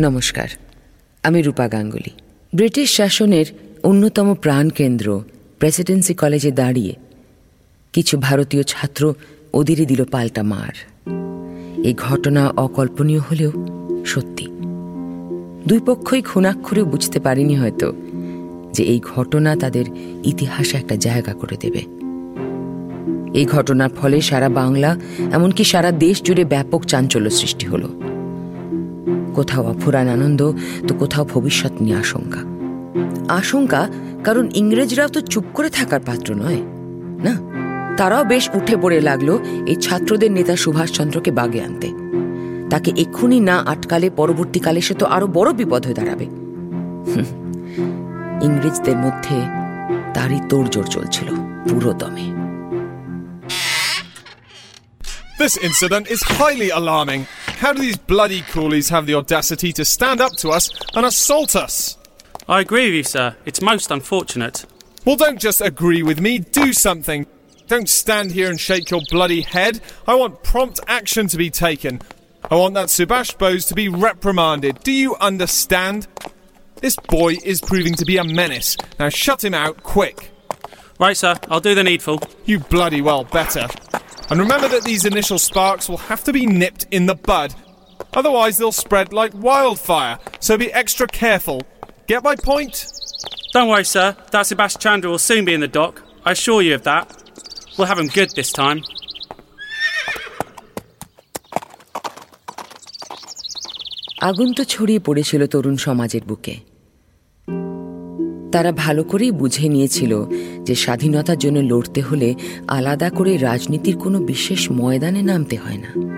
নমস্কার, আমি রূপা গাঙ্গুলি। ব্রিটিশ শাসনের অন্যতম প্রাণকেন্দ্র প্রেসিডেন্সি কলেজে দাঁড়িয়ে কিছু ভারতীয় ছাত্র ওদেরই দিল পাল্টা মার। এই ঘটনা অকল্পনীয় হলেও সত্যি। দুই পক্ষই খুনাক্ষরে বুঝতে পারেনি হয়তো যে এই ঘটনা তাদের ইতিহাসে একটা জায়গা করে দেবে। এই ঘটনার ফলে সারা বাংলা, এমনকি সারা দেশ জুড়ে ব্যাপক চাঞ্চল্য সৃষ্টি হলো। কোথাও অফুরান আনন্দ, তো কোথাও ভবিষ্যৎ নিয়ে আশঙ্কা। আশঙ্কা, কারণ ইংরেজরাও তো চুপ করে থাকার পাত্র নয়, না? তারাও বেশ উঠে পড়ে লাগল এই ছাত্রদের নেতা সুভাষচন্দ্রকে বাগে আনতে। তাকে এক্ষুনি না আটকালে পরবর্তীকালে সে তো আরও বড় বিপদ হয়ে দাঁড়াবে। ইংরেজদের মধ্যে তারই তোড়জোড় চলছিল পুরো দমে This incident is highly alarming. How do these bloody coolies have the audacity to stand up to us and assault us? I agree with you, sir. It's most unfortunate. Well, don't just agree with me, do something. Don't stand here and shake your bloody head. I want prompt action to be taken. I want that Subash Bose to be reprimanded. Do you understand? This boy is proving to be a menace. Now shut him out quick. Right, sir. I'll do the needful. You bloody well better. And remember that these initial sparks will have to be nipped in the bud. Otherwise, they'll spread like wildfire, so be extra careful. Get my point? Don't worry, sir. That Sebastian Chandra will soon be in the dock. I assure you of that. We'll have him good this time. আগুন তো ছড়িয়ে পড়েছিল তরুণ সমাজের বুকে তারা ভালো করেই বুঝে নিয়েছিল যে স্বাধীনতার জন্য লড়তে হলে আলাদা করে রাজনীতির কোনো বিশেষ ময়দানে নামতে হয় না।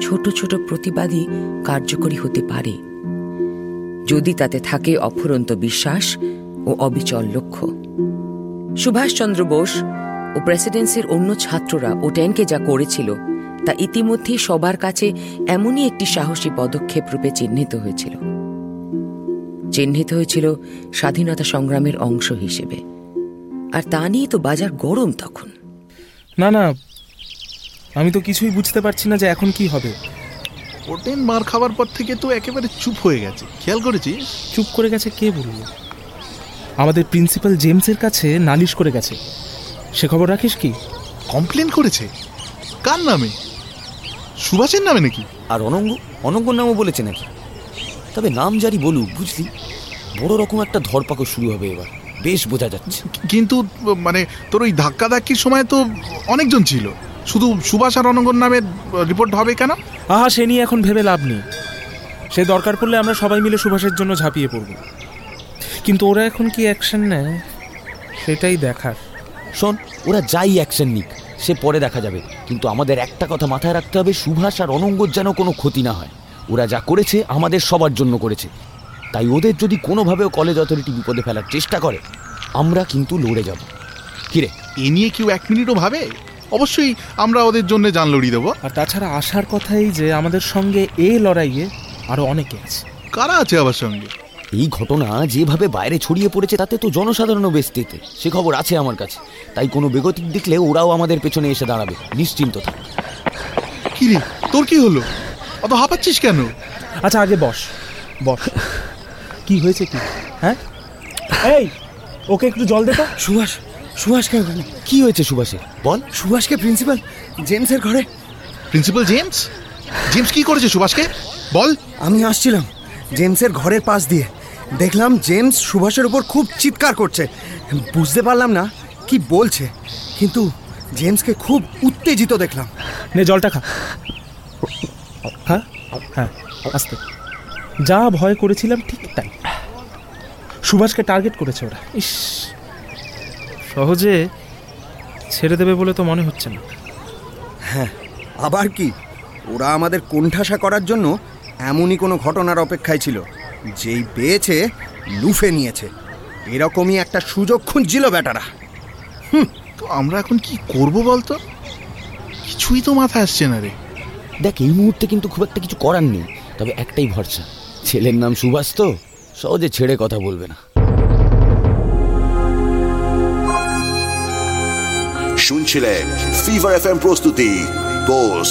ছোট ছোট প্রতিবাদী কার্যকরী হতে পারে। যদি তাতে থাকে অফুরন্ত বিশ্বাস ও অবিচল লক্ষ্য। সুভাষচন্দ্র বোস ও প্রেসিডেন্সির অন্য ছাত্ররা ও ওটেনকে যা করেছিল, তা ইতিমধ্যেই সবার কাছে এমনই একটি সাহসী পদক্ষেপ রূপে চিহ্নিত হয়েছিল। চিহ্নিত হয়েছিল স্বাধীনতা সংগ্রামের অংশ হিসেবে। আর তা নিয়ে তো বাজার গরম তখন। না না আমি তো কিছুই বুঝতে পারছি না যে এখন কি হবে। ওটেন মার খাবার পর থেকে তো একেবারে চুপ হয়ে গেছে। খেয়াল করেছিস? চুপ করে গেছে কে বলল? আমাদের প্রিন্সিপাল জেমসের কাছে নালিশ করে গেছে। সে খবর রাখিস কি? কমপ্লেন করেছে। কার নামে? সুভাষের নামে নাকি? আর অনঙ্গ অনঙ্গর নামও বলেছে নাকি? তবে নাম জারি বলুক বুঝলি? বড় রকম একটা ধরপাকড় শুরু হবে এবার। বেশ বোঝা যাচ্ছে। কিন্তু মানে তোর ওই ধাক্কা ধাক্কির সময় তো অনেকজন ছিল। শুধু সুভাষ আর অনঙ্গর নামের রিপোর্ট হবে কেন? আহা সে নিয়ে এখন ভেবে লাভ নেই। সে দরকার পড়লে আমরা সবাই মিলে সুভাষের জন্য ঝাঁপিয়ে পড়ব। কিন্তু ওরা এখন কি অ্যাকশন নেয়? সেটাই দেখার। শোন ওরা যাই অ্যাকশন নিক সে পরে দেখা যাবে। কিন্তু আমাদের একটা কথা মাথায় রাখতে হবে সুভাষ আর অনঙ্গর যেন কোনো ক্ষতি না হয়। ওরা যা করেছে আমাদের সবার জন্য করেছে। তাই ওদের যদি কোনোভাবেও কলেজ অথরিটি বিপদে ফেলার চেষ্টা করে আমরা কিন্তু লড়ে যাব। কিরে? এ নিয়ে কেউ এক মিনিটও ভাবে? অবশ্যই আমরা ওদের জন্য জান লড়িয়ে দেবো। আর তাছাড়া আসার কথাই যে আমাদের সঙ্গে এ লড়াইয়ে আরও অনেকে আছে। কারা আছে আবার সঙ্গে? এই ঘটনা যেভাবে বাইরে ছড়িয়ে পড়েছে তাতে তো জনসাধারণও বেশ সে খবর আছে আমার কাছে। তাই কোনো বেগতিক দেখলে ওরাও আমাদের পেছনে এসে দাঁড়াবে। নিশ্চিন্ত থাক। কি রে তোর কি হলো? অত হাঁপাচ্ছিস কেন? আচ্ছা আগে বস। বস। কি হয়েছে কি? হ্যাঁ? এই ওকে একটু জল দে তো। সুভাষ সুভাষকে কি হয়েছে সুভাষে বল। সুভাষকে প্রিন্সিপাল জেমসের ঘরে। প্রিন্সিপাল জেমস জেমস কি করেছে সুভাষকে? বল। আমি আসছিলাম জেমসের ঘরের পাশ দিয়ে। দেখলাম জেমস সুভাষের উপর খুব চিৎকার করছে। বুঝতে পারলাম না কি বলছে কিন্তু জেমসকে খুব উত্তেজিত দেখলাম। নে জলটা খা। হ্যাঁ? হ্যাঁ আস্তে। যা ভয় করেছিলাম ঠিক তাই। সুভাষকে টার্গেট করেছে ওরা। ইস সহজে ছেড়ে দেবে বলে তো মনে হচ্ছে না। হ্যাঁ আবার কি? ওরা আমাদের কোণঠাসা করার জন্য এমনই কোনো ঘটনার অপেক্ষায় ছিল যেই পেয়েছে লুফে নিয়েছে। এরকমই একটা সুযোগ খুঁজছিল বেটারা। হুম তো আমরা এখন কি করব বলতো? কিছুই তো মাথায় আসছে না রে। দেখ এই মুহূর্তে কিন্তু খুব একটা কিছু করার নেই তবে একটাই ভরসা। ছেলের নাম সুভাষ তো। সহজে ছেড়ে কথা বলবে না। শুনছিলেন ফিভার এফ এম প্রস্তুতি বোস